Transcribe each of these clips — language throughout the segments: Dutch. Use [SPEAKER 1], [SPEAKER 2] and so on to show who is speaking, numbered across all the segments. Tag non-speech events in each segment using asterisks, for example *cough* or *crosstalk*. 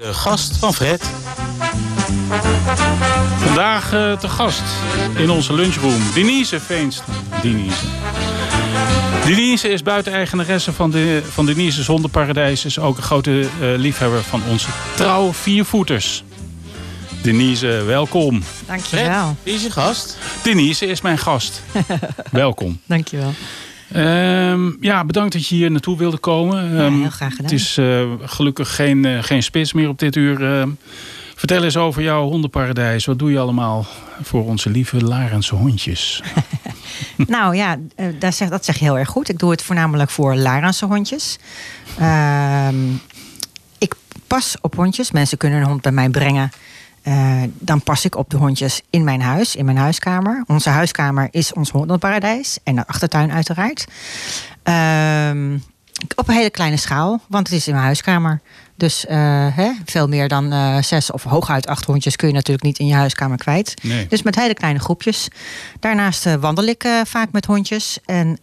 [SPEAKER 1] De gast van Fred.
[SPEAKER 2] Vandaag uh, te gast in onze lunchroom Denise Veenstra. Denise. Denise is buiten-eigenaresse van, de, van Denise's Hondenparadijs. Is ook een grote uh, liefhebber van onze trouwe viervoeters. Denise, welkom.
[SPEAKER 3] Dankjewel.
[SPEAKER 1] Wie is je gast?
[SPEAKER 2] Denise is mijn gast. *laughs* welkom.
[SPEAKER 3] Dankjewel.
[SPEAKER 2] Um, ja, bedankt dat je hier naartoe wilde komen.
[SPEAKER 3] Um, ja, heel graag gedaan.
[SPEAKER 2] Het is uh, gelukkig geen, uh, geen spits meer op dit uur. Uh, vertel eens over jouw hondenparadijs. Wat doe je allemaal voor onze lieve Larense hondjes? *laughs*
[SPEAKER 3] nou ja, dat zeg, dat zeg je heel erg goed. Ik doe het voornamelijk voor Larense hondjes. ik pas op hondjes. Mensen kunnen een hond bij mij brengen. Uh, dan pas ik op de hondjes in mijn huis, in mijn huiskamer. Onze huiskamer is ons hondenparadijs. En de achtertuin uiteraard. Uh, op een hele kleine schaal, want het is in mijn huiskamer. Dus uh, hè, veel meer dan uh, zes of hooguit acht hondjes kun je natuurlijk niet in je huiskamer kwijt.
[SPEAKER 2] Nee.
[SPEAKER 3] Dus met hele kleine groepjes. Daarnaast wandel ik vaak met hondjes. En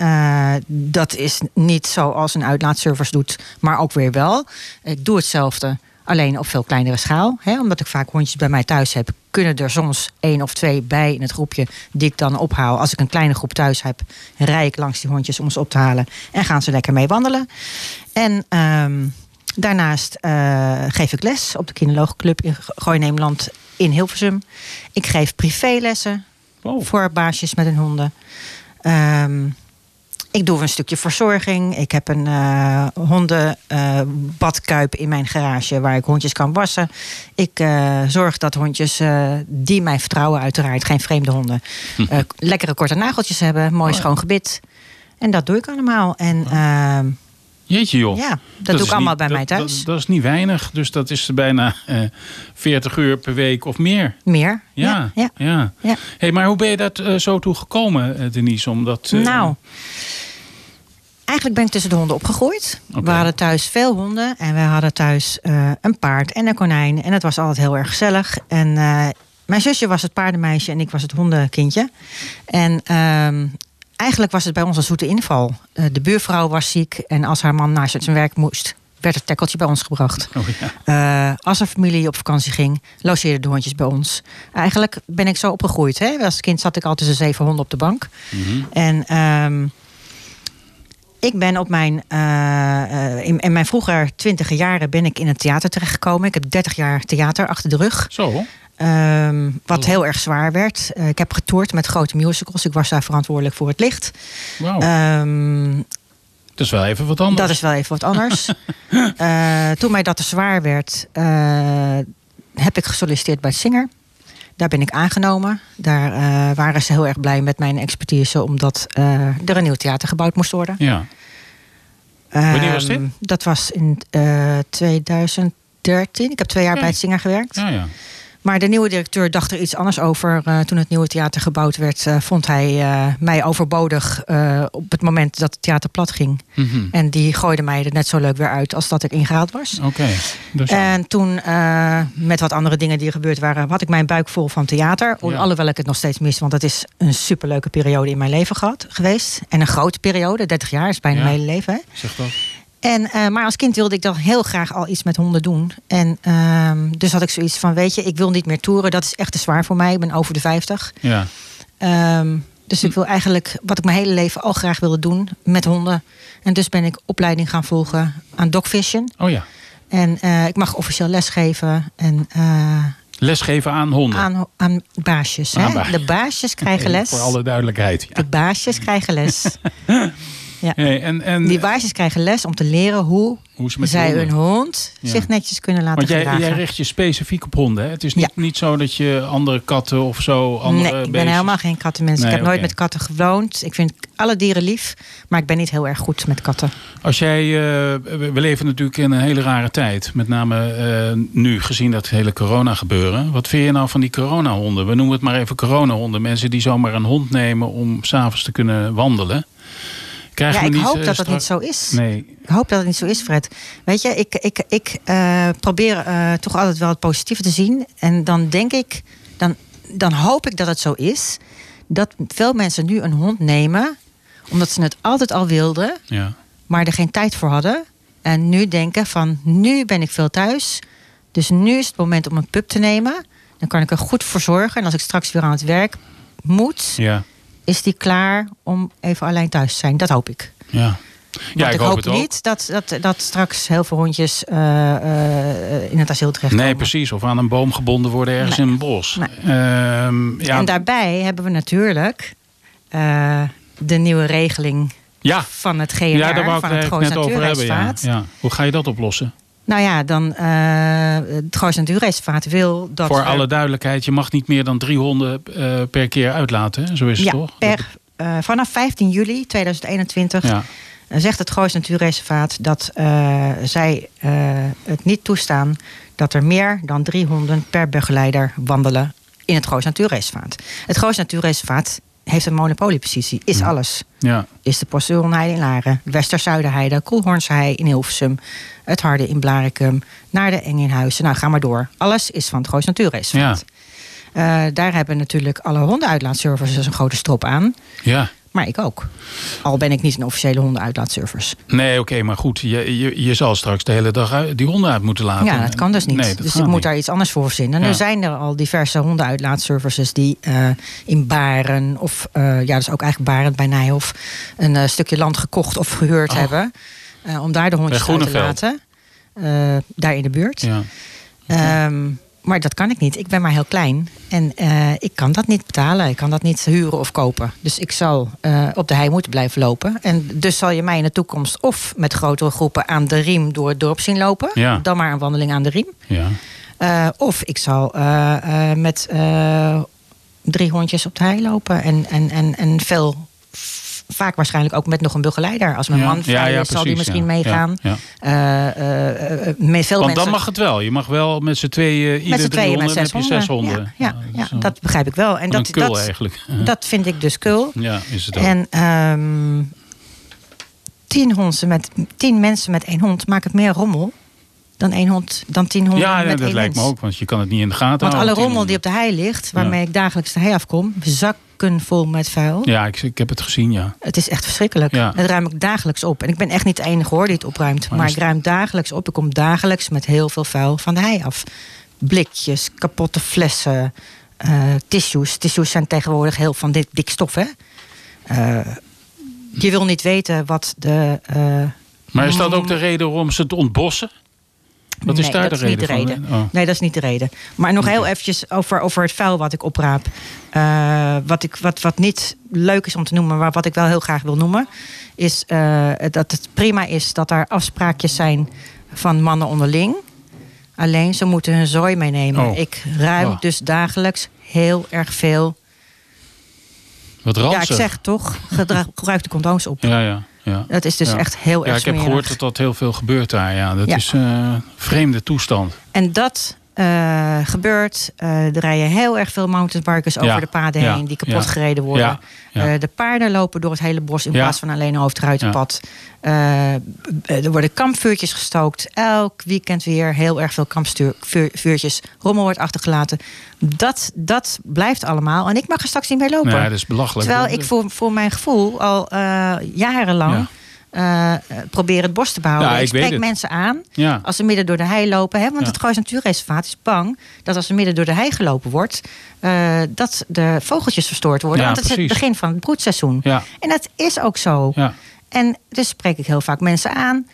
[SPEAKER 3] dat is niet zoals een uitlaatservice doet, maar ook weer wel. Ik doe hetzelfde. Alleen op veel kleinere schaal. Hè, omdat ik vaak hondjes bij mij thuis heb, kunnen er soms één of twee bij in het groepje die ik dan ophaal. Als ik een kleine groep thuis heb, rij ik langs die hondjes om ze op te halen en gaan ze lekker mee wandelen. En um, daarnaast uh, geef ik les op de Kinologenclub in Gooi Nederland in Hilversum. Ik geef privélessen
[SPEAKER 2] oh.
[SPEAKER 3] voor baasjes met hun honden. Um, ik doe een stukje verzorging. Ik heb een uh, hondenbadkuip uh, in mijn garage waar ik hondjes kan wassen. Ik uh, zorg dat hondjes die mij vertrouwen, uiteraard geen vreemde honden, *laughs* lekkere korte nageltjes hebben, mooi
[SPEAKER 2] Oh.
[SPEAKER 3] schoon gebit. En dat doe ik allemaal. En uh,
[SPEAKER 2] Jeetje joh.
[SPEAKER 3] ja, dat, doe ik allemaal bij mij thuis.
[SPEAKER 2] Dat, dat, is niet weinig. Dus dat is bijna uh, 40 uur per week of meer.
[SPEAKER 3] Meer?
[SPEAKER 2] Ja.
[SPEAKER 3] ja,
[SPEAKER 2] ja.
[SPEAKER 3] ja.
[SPEAKER 2] Hey, maar hoe ben je dat uh, zo toe gekomen, Denise? Omdat, uh,
[SPEAKER 3] nou, eigenlijk ben ik tussen de honden opgegroeid.
[SPEAKER 2] Okay.
[SPEAKER 3] We hadden thuis veel honden. En we hadden thuis uh, een paard en een konijn. En het was altijd heel erg gezellig. En uh, mijn zusje was het paardenmeisje en ik was het hondenkindje. En uh, eigenlijk was het bij ons een zoete inval. Uh, de buurvrouw was ziek. En als haar man naar zijn werk moest, werd het tekkeltje bij ons gebracht.
[SPEAKER 2] Oh, ja.
[SPEAKER 3] uh, als er familie op vakantie ging, logeerden de hondjes bij ons. Eigenlijk ben ik zo opgegroeid. Hè? Als kind zat ik al tussen zeven honden op de bank.
[SPEAKER 2] Mm -hmm.
[SPEAKER 3] En um, ik ben op mijn, uh, in, in, mijn vroeger twintige jaren ben ik in het theater terechtgekomen. Ik heb 30 jaar theater achter de rug.
[SPEAKER 2] Zo.
[SPEAKER 3] Um, wat heel erg zwaar werd. Uh, ik heb getoerd met grote musicals. Ik was daar verantwoordelijk voor het licht.
[SPEAKER 2] Wow.
[SPEAKER 3] Um,
[SPEAKER 2] dat is wel even wat anders.
[SPEAKER 3] Dat is wel even wat anders. uh, *laughs* toen mij dat te zwaar werd, uh, heb ik gesolliciteerd bij Singer. Daar ben ik aangenomen. Daar waren ze heel erg blij met mijn expertise, omdat er een nieuw theater gebouwd moest worden.
[SPEAKER 2] Ja. Wanneer was dit?
[SPEAKER 3] Um, dat was in 2013. Ik heb twee jaar
[SPEAKER 2] ja.
[SPEAKER 3] bij het Singer gewerkt.
[SPEAKER 2] Ja, ja.
[SPEAKER 3] Maar de nieuwe directeur dacht er iets anders over. Uh, toen het nieuwe theater gebouwd werd, uh, vond hij uh, mij overbodig op het moment dat het theater plat ging.
[SPEAKER 2] Mm -hmm.
[SPEAKER 3] En die gooide mij er net zo leuk weer uit als dat ik ingehaald was.
[SPEAKER 2] Oké. Okay. Dus
[SPEAKER 3] en toen, met wat andere dingen die er gebeurd waren, had ik mijn buik vol van theater.
[SPEAKER 2] Ja.
[SPEAKER 3] Alhoewel ik het nog steeds mis, want het is een superleuke periode in mijn leven gehad, geweest. En een grote periode, 30 jaar is bijna
[SPEAKER 2] ja.
[SPEAKER 3] mijn hele leven. Hè?
[SPEAKER 2] Zeg dat.
[SPEAKER 3] En, uh, maar als kind wilde ik dan heel graag al iets met honden doen. En uh, dus had ik zoiets van, weet je, ik wil niet meer toeren. Dat is echt te zwaar voor mij. Ik ben over de 50.
[SPEAKER 2] Ja.
[SPEAKER 3] Um, dus ik wil eigenlijk wat ik mijn hele leven al graag wilde doen met honden. En dus ben ik opleiding gaan volgen aan Dogvision.
[SPEAKER 2] Oh ja.
[SPEAKER 3] En uh, ik mag officieel lesgeven. En, eh,
[SPEAKER 2] lesgeven aan honden?
[SPEAKER 3] Aan, aan baasjes.
[SPEAKER 2] Aan
[SPEAKER 3] hè?
[SPEAKER 2] baasjes.
[SPEAKER 3] De baasjes krijgen *laughs* les.
[SPEAKER 2] Voor alle duidelijkheid. Ja.
[SPEAKER 3] De baasjes krijgen les. *laughs*
[SPEAKER 2] Ja. Hey, en, en,
[SPEAKER 3] die baasjes krijgen les om te leren hoe,
[SPEAKER 2] hoe ze
[SPEAKER 3] zij
[SPEAKER 2] honden.
[SPEAKER 3] een hond ja. zich netjes kunnen laten
[SPEAKER 2] Want jij,
[SPEAKER 3] gedragen.
[SPEAKER 2] jij richt je specifiek op honden. Hè? Het is niet,
[SPEAKER 3] ja.
[SPEAKER 2] niet zo dat je andere katten of zo. Andere
[SPEAKER 3] nee, ik ben
[SPEAKER 2] beestjes...
[SPEAKER 3] helemaal geen kattenmens.
[SPEAKER 2] Nee,
[SPEAKER 3] ik heb
[SPEAKER 2] okay.
[SPEAKER 3] nooit met katten gewoond. Ik vind alle dieren lief, maar ik ben niet heel erg goed met katten.
[SPEAKER 2] Als jij, uh, we leven natuurlijk in een hele rare tijd. Met name uh, nu, gezien dat hele corona gebeuren. Wat vind je nou van die coronahonden? We noemen het maar even coronahonden. Mensen die zomaar een hond nemen om s'avonds te kunnen wandelen.
[SPEAKER 3] Ja, ik hoop
[SPEAKER 2] uh,
[SPEAKER 3] dat dat niet zo is.
[SPEAKER 2] Nee.
[SPEAKER 3] Ik hoop dat het niet zo is, Fred. Weet je, ik, ik, ik uh, probeer uh, toch altijd wel het positieve te zien. En dan denk ik, dan, dan hoop ik dat het zo is. Dat veel mensen nu een hond nemen, omdat ze het altijd al wilden,
[SPEAKER 2] ja.
[SPEAKER 3] maar er geen tijd voor hadden. En nu denken van, nu ben ik veel thuis. Dus nu is het moment om een pup te nemen. Dan kan ik er goed voor zorgen. En als ik straks weer aan het werk moet,
[SPEAKER 2] Ja.
[SPEAKER 3] Is die klaar om even alleen thuis te zijn. Dat hoop ik.
[SPEAKER 2] Ja. Ja,
[SPEAKER 3] Want
[SPEAKER 2] ik
[SPEAKER 3] ik
[SPEAKER 2] hoop ook.
[SPEAKER 3] niet dat, dat, dat straks heel veel hondjes eh, eh, in het asiel terechtkomen.
[SPEAKER 2] Nee, precies. Of aan een boom gebonden worden ergens
[SPEAKER 3] Nee.
[SPEAKER 2] in een bos.
[SPEAKER 3] Nee.
[SPEAKER 2] Ehm, ja,
[SPEAKER 3] En daarbij hebben we natuurlijk eh, de nieuwe regeling
[SPEAKER 2] ja.
[SPEAKER 3] van het GNR,
[SPEAKER 2] ja, daar wou ik
[SPEAKER 3] van
[SPEAKER 2] het
[SPEAKER 3] het
[SPEAKER 2] net over hebben. Ja. Hoe ga je dat oplossen?
[SPEAKER 3] Nou ja, dan eh het Goois Natuurreservaat wil dat...
[SPEAKER 2] Voor alle duidelijkheid, je mag niet meer dan drie honden eh, per keer uitlaten. Hè? Zo is het
[SPEAKER 3] ja,
[SPEAKER 2] toch?
[SPEAKER 3] per, eh, vanaf 15 juli 2021
[SPEAKER 2] Ja.
[SPEAKER 3] zegt het Goois Natuurreservaat dat zij het niet toestaan dat er meer dan drie honden per begeleider wandelen in het Goois Natuurreservaat. Het Goois Natuurreservaat heeft een monopoliepositie, is alles.
[SPEAKER 2] Ja.
[SPEAKER 3] Is de Postuurheide in Laren, Westerzuiderheide, Koelhoornshei in Hilversum, het Harde in Blarikum, naar de Eng in Huizen. Nou, ga maar door. Alles is van het Goois Natuurreservaat. Eh, daar hebben natuurlijk alle hondenuitlaatservices een grote strop aan.
[SPEAKER 2] ja.
[SPEAKER 3] Maar ik ook. Al ben ik niet een officiële hondenuitlaatservice.
[SPEAKER 2] Nee, oké, maar goed. Je, je, je zal straks de hele dag die honden uit moeten laten.
[SPEAKER 3] Ja, dat kan dus niet.
[SPEAKER 2] Nee,
[SPEAKER 3] dus ik moet
[SPEAKER 2] niet.
[SPEAKER 3] daar iets anders voor verzinnen.
[SPEAKER 2] Ja.
[SPEAKER 3] Nu zijn er al diverse hondenuitlaatservices die eh, in Baren of eh, ja, dus ook eigenlijk Baren bij Nijhof een eh, stukje land gekocht of gehuurd
[SPEAKER 2] Oh.
[SPEAKER 3] hebben. om daar de hondjes uit te laten. Daar in de buurt.
[SPEAKER 2] Ja.
[SPEAKER 3] Ehm, maar dat kan ik niet. Ik ben maar heel klein. En eh, ik kan dat niet betalen. Ik kan dat niet huren of kopen. Dus ik zal eh, op de hei moeten blijven lopen. En dus zal je mij in de toekomst of met grotere groepen aan de riem door het dorp zien lopen.
[SPEAKER 2] Ja.
[SPEAKER 3] Dan maar een wandeling aan de riem.
[SPEAKER 2] ja.
[SPEAKER 3] Eh, of ik zal met drie hondjes op de hei lopen. En, en, en, en veel, vaak waarschijnlijk ook met nog een begeleider. Als mijn
[SPEAKER 2] Ja.
[SPEAKER 3] man vrij
[SPEAKER 2] Ja, ja,
[SPEAKER 3] is, zal die misschien meegaan. Met veel
[SPEAKER 2] Want
[SPEAKER 3] mensen...
[SPEAKER 2] dan mag het wel. Je mag wel met z'n tweeën, ieder
[SPEAKER 3] met tweeën met zes
[SPEAKER 2] heb je
[SPEAKER 3] honden.
[SPEAKER 2] zes honden.
[SPEAKER 3] Ja, ja,
[SPEAKER 2] dat
[SPEAKER 3] begrijp ik wel. En dat, dat,
[SPEAKER 2] eigenlijk. *laughs*
[SPEAKER 3] dat vind ik dus kul.
[SPEAKER 2] Ja, is het ook.
[SPEAKER 3] En ehm, tien, honden met, tien mensen met één hond maken het meer rommel dan, één hond, dan tien honden
[SPEAKER 2] ja, ja, dat lijkt me ook, want je kan het niet in de gaten
[SPEAKER 3] Want alle
[SPEAKER 2] houden.
[SPEAKER 3] rommel die op de hei ligt, waarmee ik dagelijks de hei afkom, zakken vol met vuil.
[SPEAKER 2] Ja, ik, ik heb het gezien, ja.
[SPEAKER 3] Het is echt verschrikkelijk.
[SPEAKER 2] Ja.
[SPEAKER 3] Dat ruim ik dagelijks op. En ik ben echt niet de enige hoor die het opruimt.
[SPEAKER 2] Maar
[SPEAKER 3] ik ruim dagelijks op. Ik kom dagelijks met heel veel vuil van de hei af. Blikjes, kapotte flessen, eh, tissues. Tissues zijn tegenwoordig heel van dit dik stof, hè? Eh, je wil niet weten wat de. eh,
[SPEAKER 2] Maar is dat ook de reden waarom ze het ontbossen? Is
[SPEAKER 3] nee,
[SPEAKER 2] daar
[SPEAKER 3] dat
[SPEAKER 2] de
[SPEAKER 3] is niet
[SPEAKER 2] reden
[SPEAKER 3] de
[SPEAKER 2] van?
[SPEAKER 3] reden.
[SPEAKER 2] Oh.
[SPEAKER 3] Nee, dat is niet de reden. Maar nog heel eventjes over, over het vuil wat ik opraap. Eh, wat, ik, wat, wat niet leuk is om te noemen, maar wat ik wel heel graag wil noemen... is eh, dat het prima is dat er afspraakjes zijn van mannen onderling. Alleen ze moeten hun zooi meenemen.
[SPEAKER 2] Oh.
[SPEAKER 3] Ik ruim
[SPEAKER 2] Oh.
[SPEAKER 3] dus dagelijks heel erg veel...
[SPEAKER 2] Wat
[SPEAKER 3] Ja, ik
[SPEAKER 2] ranzig.
[SPEAKER 3] zeg toch, gebruik de condooms op.
[SPEAKER 2] Ja, ja, ja.
[SPEAKER 3] Dat is dus
[SPEAKER 2] Ja.
[SPEAKER 3] echt heel
[SPEAKER 2] Ja,
[SPEAKER 3] erg
[SPEAKER 2] ik heb
[SPEAKER 3] smerig.
[SPEAKER 2] gehoord dat dat heel veel gebeurt daar. Ja, dat
[SPEAKER 3] Ja.
[SPEAKER 2] is een vreemde toestand.
[SPEAKER 3] En dat eh, gebeurt. Eh, er rijden heel erg veel mountainbikers over
[SPEAKER 2] Ja,
[SPEAKER 3] de paden
[SPEAKER 2] ja,
[SPEAKER 3] heen die kapot
[SPEAKER 2] ja,
[SPEAKER 3] gereden worden. Eh, de paarden lopen door het hele bos in plaats van alleen over het ruitenpad. Eh, er worden kampvuurtjes gestookt. Elk weekend weer heel erg veel kampvuurtjes. Rommel wordt achtergelaten. Dat, dat blijft allemaal. En ik mag er straks niet meer lopen.
[SPEAKER 2] Nee, dat is belachelijk.
[SPEAKER 3] Terwijl ik voor, voor mijn gevoel al jarenlang Eh, probeer het bos te behouden.
[SPEAKER 2] Ja,
[SPEAKER 3] ik spreek mensen aan
[SPEAKER 2] Ja.
[SPEAKER 3] als ze midden door de hei lopen. Hè, want
[SPEAKER 2] Ja.
[SPEAKER 3] het Goois Natuurreservaat is bang dat als er midden door de hei gelopen wordt... eh, dat de vogeltjes verstoord worden.
[SPEAKER 2] Ja,
[SPEAKER 3] want het is het begin van het broedseizoen.
[SPEAKER 2] Ja.
[SPEAKER 3] En dat is ook zo.
[SPEAKER 2] Ja.
[SPEAKER 3] En dus spreek ik heel vaak mensen aan.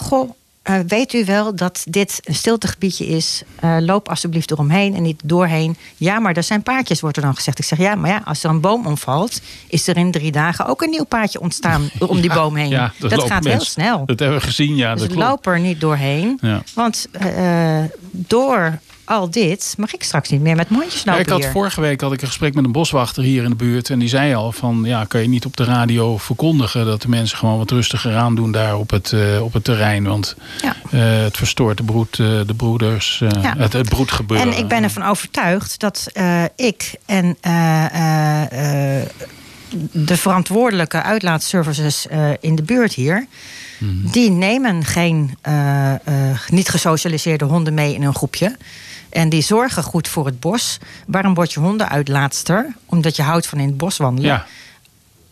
[SPEAKER 3] Goh, eh, weet u wel dat dit een stiltegebiedje is? Eh, loop alsjeblieft eromheen en niet doorheen. Ja, maar er zijn paadjes, wordt er dan gezegd. Ik zeg ja, maar ja, als er een boom omvalt, is er in drie dagen ook een nieuw paadje ontstaan *laughs* om die boom heen.
[SPEAKER 2] Ja,
[SPEAKER 3] dat gaat heel snel.
[SPEAKER 2] Dat hebben we gezien, ja.
[SPEAKER 3] dus
[SPEAKER 2] dat klopt.
[SPEAKER 3] loop er niet doorheen.
[SPEAKER 2] Ja.
[SPEAKER 3] Want eh, door al dit mag ik straks niet meer met mondjes
[SPEAKER 2] Ja,
[SPEAKER 3] lopen
[SPEAKER 2] ik had
[SPEAKER 3] hier.
[SPEAKER 2] vorige week had ik een gesprek met een boswachter hier in de buurt. En die zei al van, ja, kan je niet op de radio verkondigen... dat de mensen gewoon wat rustiger aan doen daar op het, eh, op het terrein. Want
[SPEAKER 3] Ja.
[SPEAKER 2] eh, het verstoort de, broed, eh, de broeders,
[SPEAKER 3] Ja.
[SPEAKER 2] het, het broedgebeuren.
[SPEAKER 3] En ik ben ervan overtuigd dat ik en de verantwoordelijke uitlaatservices eh, in de buurt hier. Die nemen geen eh, eh, niet gesocialiseerde honden mee in een groepje. En die zorgen goed voor het bos. Waarom word je hondenuitlaatster? Omdat je houdt van in het bos wandelen.
[SPEAKER 2] Ja,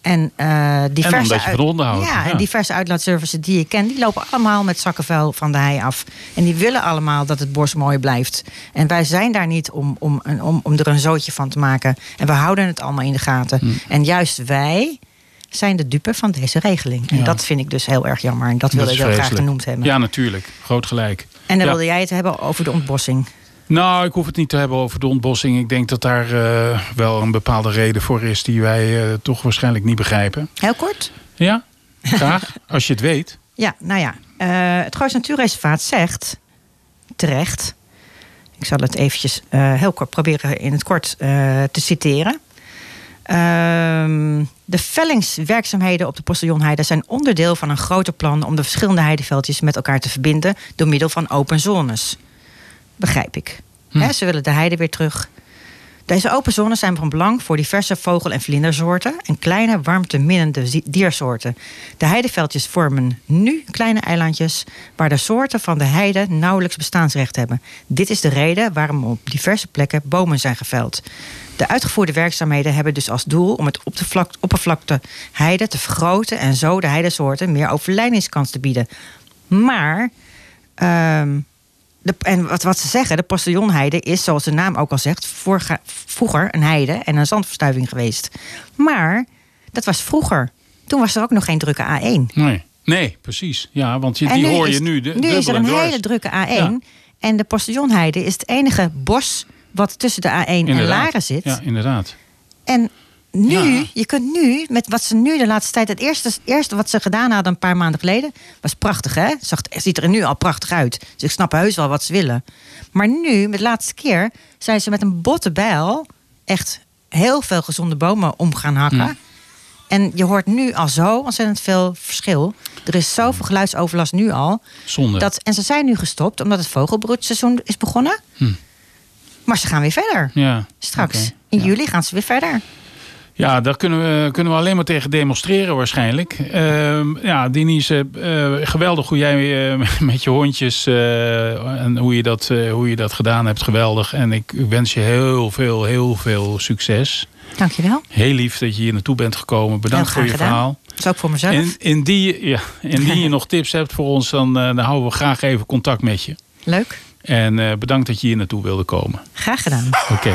[SPEAKER 3] En, uh, diverse
[SPEAKER 2] en omdat je van onderhoud.
[SPEAKER 3] Ja, ja, en diverse uitlaatservices die ik ken, die lopen allemaal met zakkenvuil van de hei af. En die willen allemaal dat het bos mooi blijft. En wij zijn daar niet om, om, om, om er een zootje van te maken. En we houden het allemaal in de gaten. Hm. En juist wij zijn de dupe van deze regeling. En dat vind ik dus heel erg jammer. En dat wilde ik heel graag genoemd hebben.
[SPEAKER 2] Ja, natuurlijk. Groot gelijk.
[SPEAKER 3] En dan wilde jij het hebben over de ontbossing.
[SPEAKER 2] Nou, ik hoef het niet te hebben over de ontbossing. Ik denk dat daar uh, wel een bepaalde reden voor is die wij uh, toch waarschijnlijk niet begrijpen.
[SPEAKER 3] Heel kort?
[SPEAKER 2] Ja, graag. *laughs* als je het weet.
[SPEAKER 3] Ja, nou ja. Uh, het Goois Natuurreservaat zegt terecht. Ik zal het eventjes heel kort proberen in het kort te citeren. Ehm, de vellingswerkzaamheden op de Postillonheide zijn onderdeel van een groter plan om de verschillende heideveldjes met elkaar te verbinden door middel van open zones. Begrijp ik. Hm. ze willen de heide weer terug. Deze open zones zijn van belang voor diverse vogel- en vlindersoorten en kleine warmteminnende diersoorten. De heideveldjes vormen nu kleine eilandjes waar de soorten van de heide nauwelijks bestaansrecht hebben. Dit is de reden waarom op diverse plekken bomen zijn geveld. De uitgevoerde werkzaamheden hebben dus als doel om het oppervlakte heide te vergroten en zo de heidesoorten meer overlijningskans te bieden. Maar ehm, de, en wat, wat ze zeggen, de postillonheide is, zoals de naam ook al zegt, vroeger een heide en een zandverstuiving geweest. Maar dat was vroeger. Toen was er ook nog geen drukke A1.
[SPEAKER 2] Nee, nee precies. Ja, want je, die hoor je nu. De,
[SPEAKER 3] nu is er een hele drukke A1. En de postillonheide is het enige bos wat tussen de A1 en Laren zit.
[SPEAKER 2] Ja, inderdaad.
[SPEAKER 3] En nu, je kunt nu, met wat ze nu de laatste tijd, het eerste, eerste wat ze gedaan hadden een paar maanden geleden, was prachtig hè. Zag, ziet er nu al prachtig uit. Dus ik snap heus wel wat ze willen. Maar nu, met de laatste keer, zijn ze met een botte bijl echt heel veel gezonde bomen om gaan hakken. En je hoort nu al zo ontzettend veel verschil. Er is zoveel geluidsoverlast nu al.
[SPEAKER 2] Zonde.
[SPEAKER 3] Dat, en ze zijn nu gestopt omdat het vogelbroedseizoen is begonnen. Hmm. Maar ze gaan weer verder.
[SPEAKER 2] Ja.
[SPEAKER 3] Straks. In juli gaan ze weer verder.
[SPEAKER 2] Ja, daar kunnen we, kunnen we alleen maar tegen demonstreren waarschijnlijk. Uh, ja, Denise, uh, geweldig hoe jij uh, *laughs* met je hondjes en hoe je, dat, hoe je dat gedaan hebt. Geweldig. En ik wens je heel veel, heel veel succes.
[SPEAKER 3] Dankjewel.
[SPEAKER 2] Heel lief dat je hier naartoe bent gekomen. Bedankt voor je
[SPEAKER 3] gedaan.
[SPEAKER 2] verhaal.
[SPEAKER 3] Dat is ook voor mezelf.
[SPEAKER 2] En indien, ja, indien je nog tips hebt voor ons, dan, dan houden we graag even contact met je.
[SPEAKER 3] Leuk.
[SPEAKER 2] En bedankt dat je hier naartoe wilde komen.
[SPEAKER 3] Graag gedaan.
[SPEAKER 2] Oké.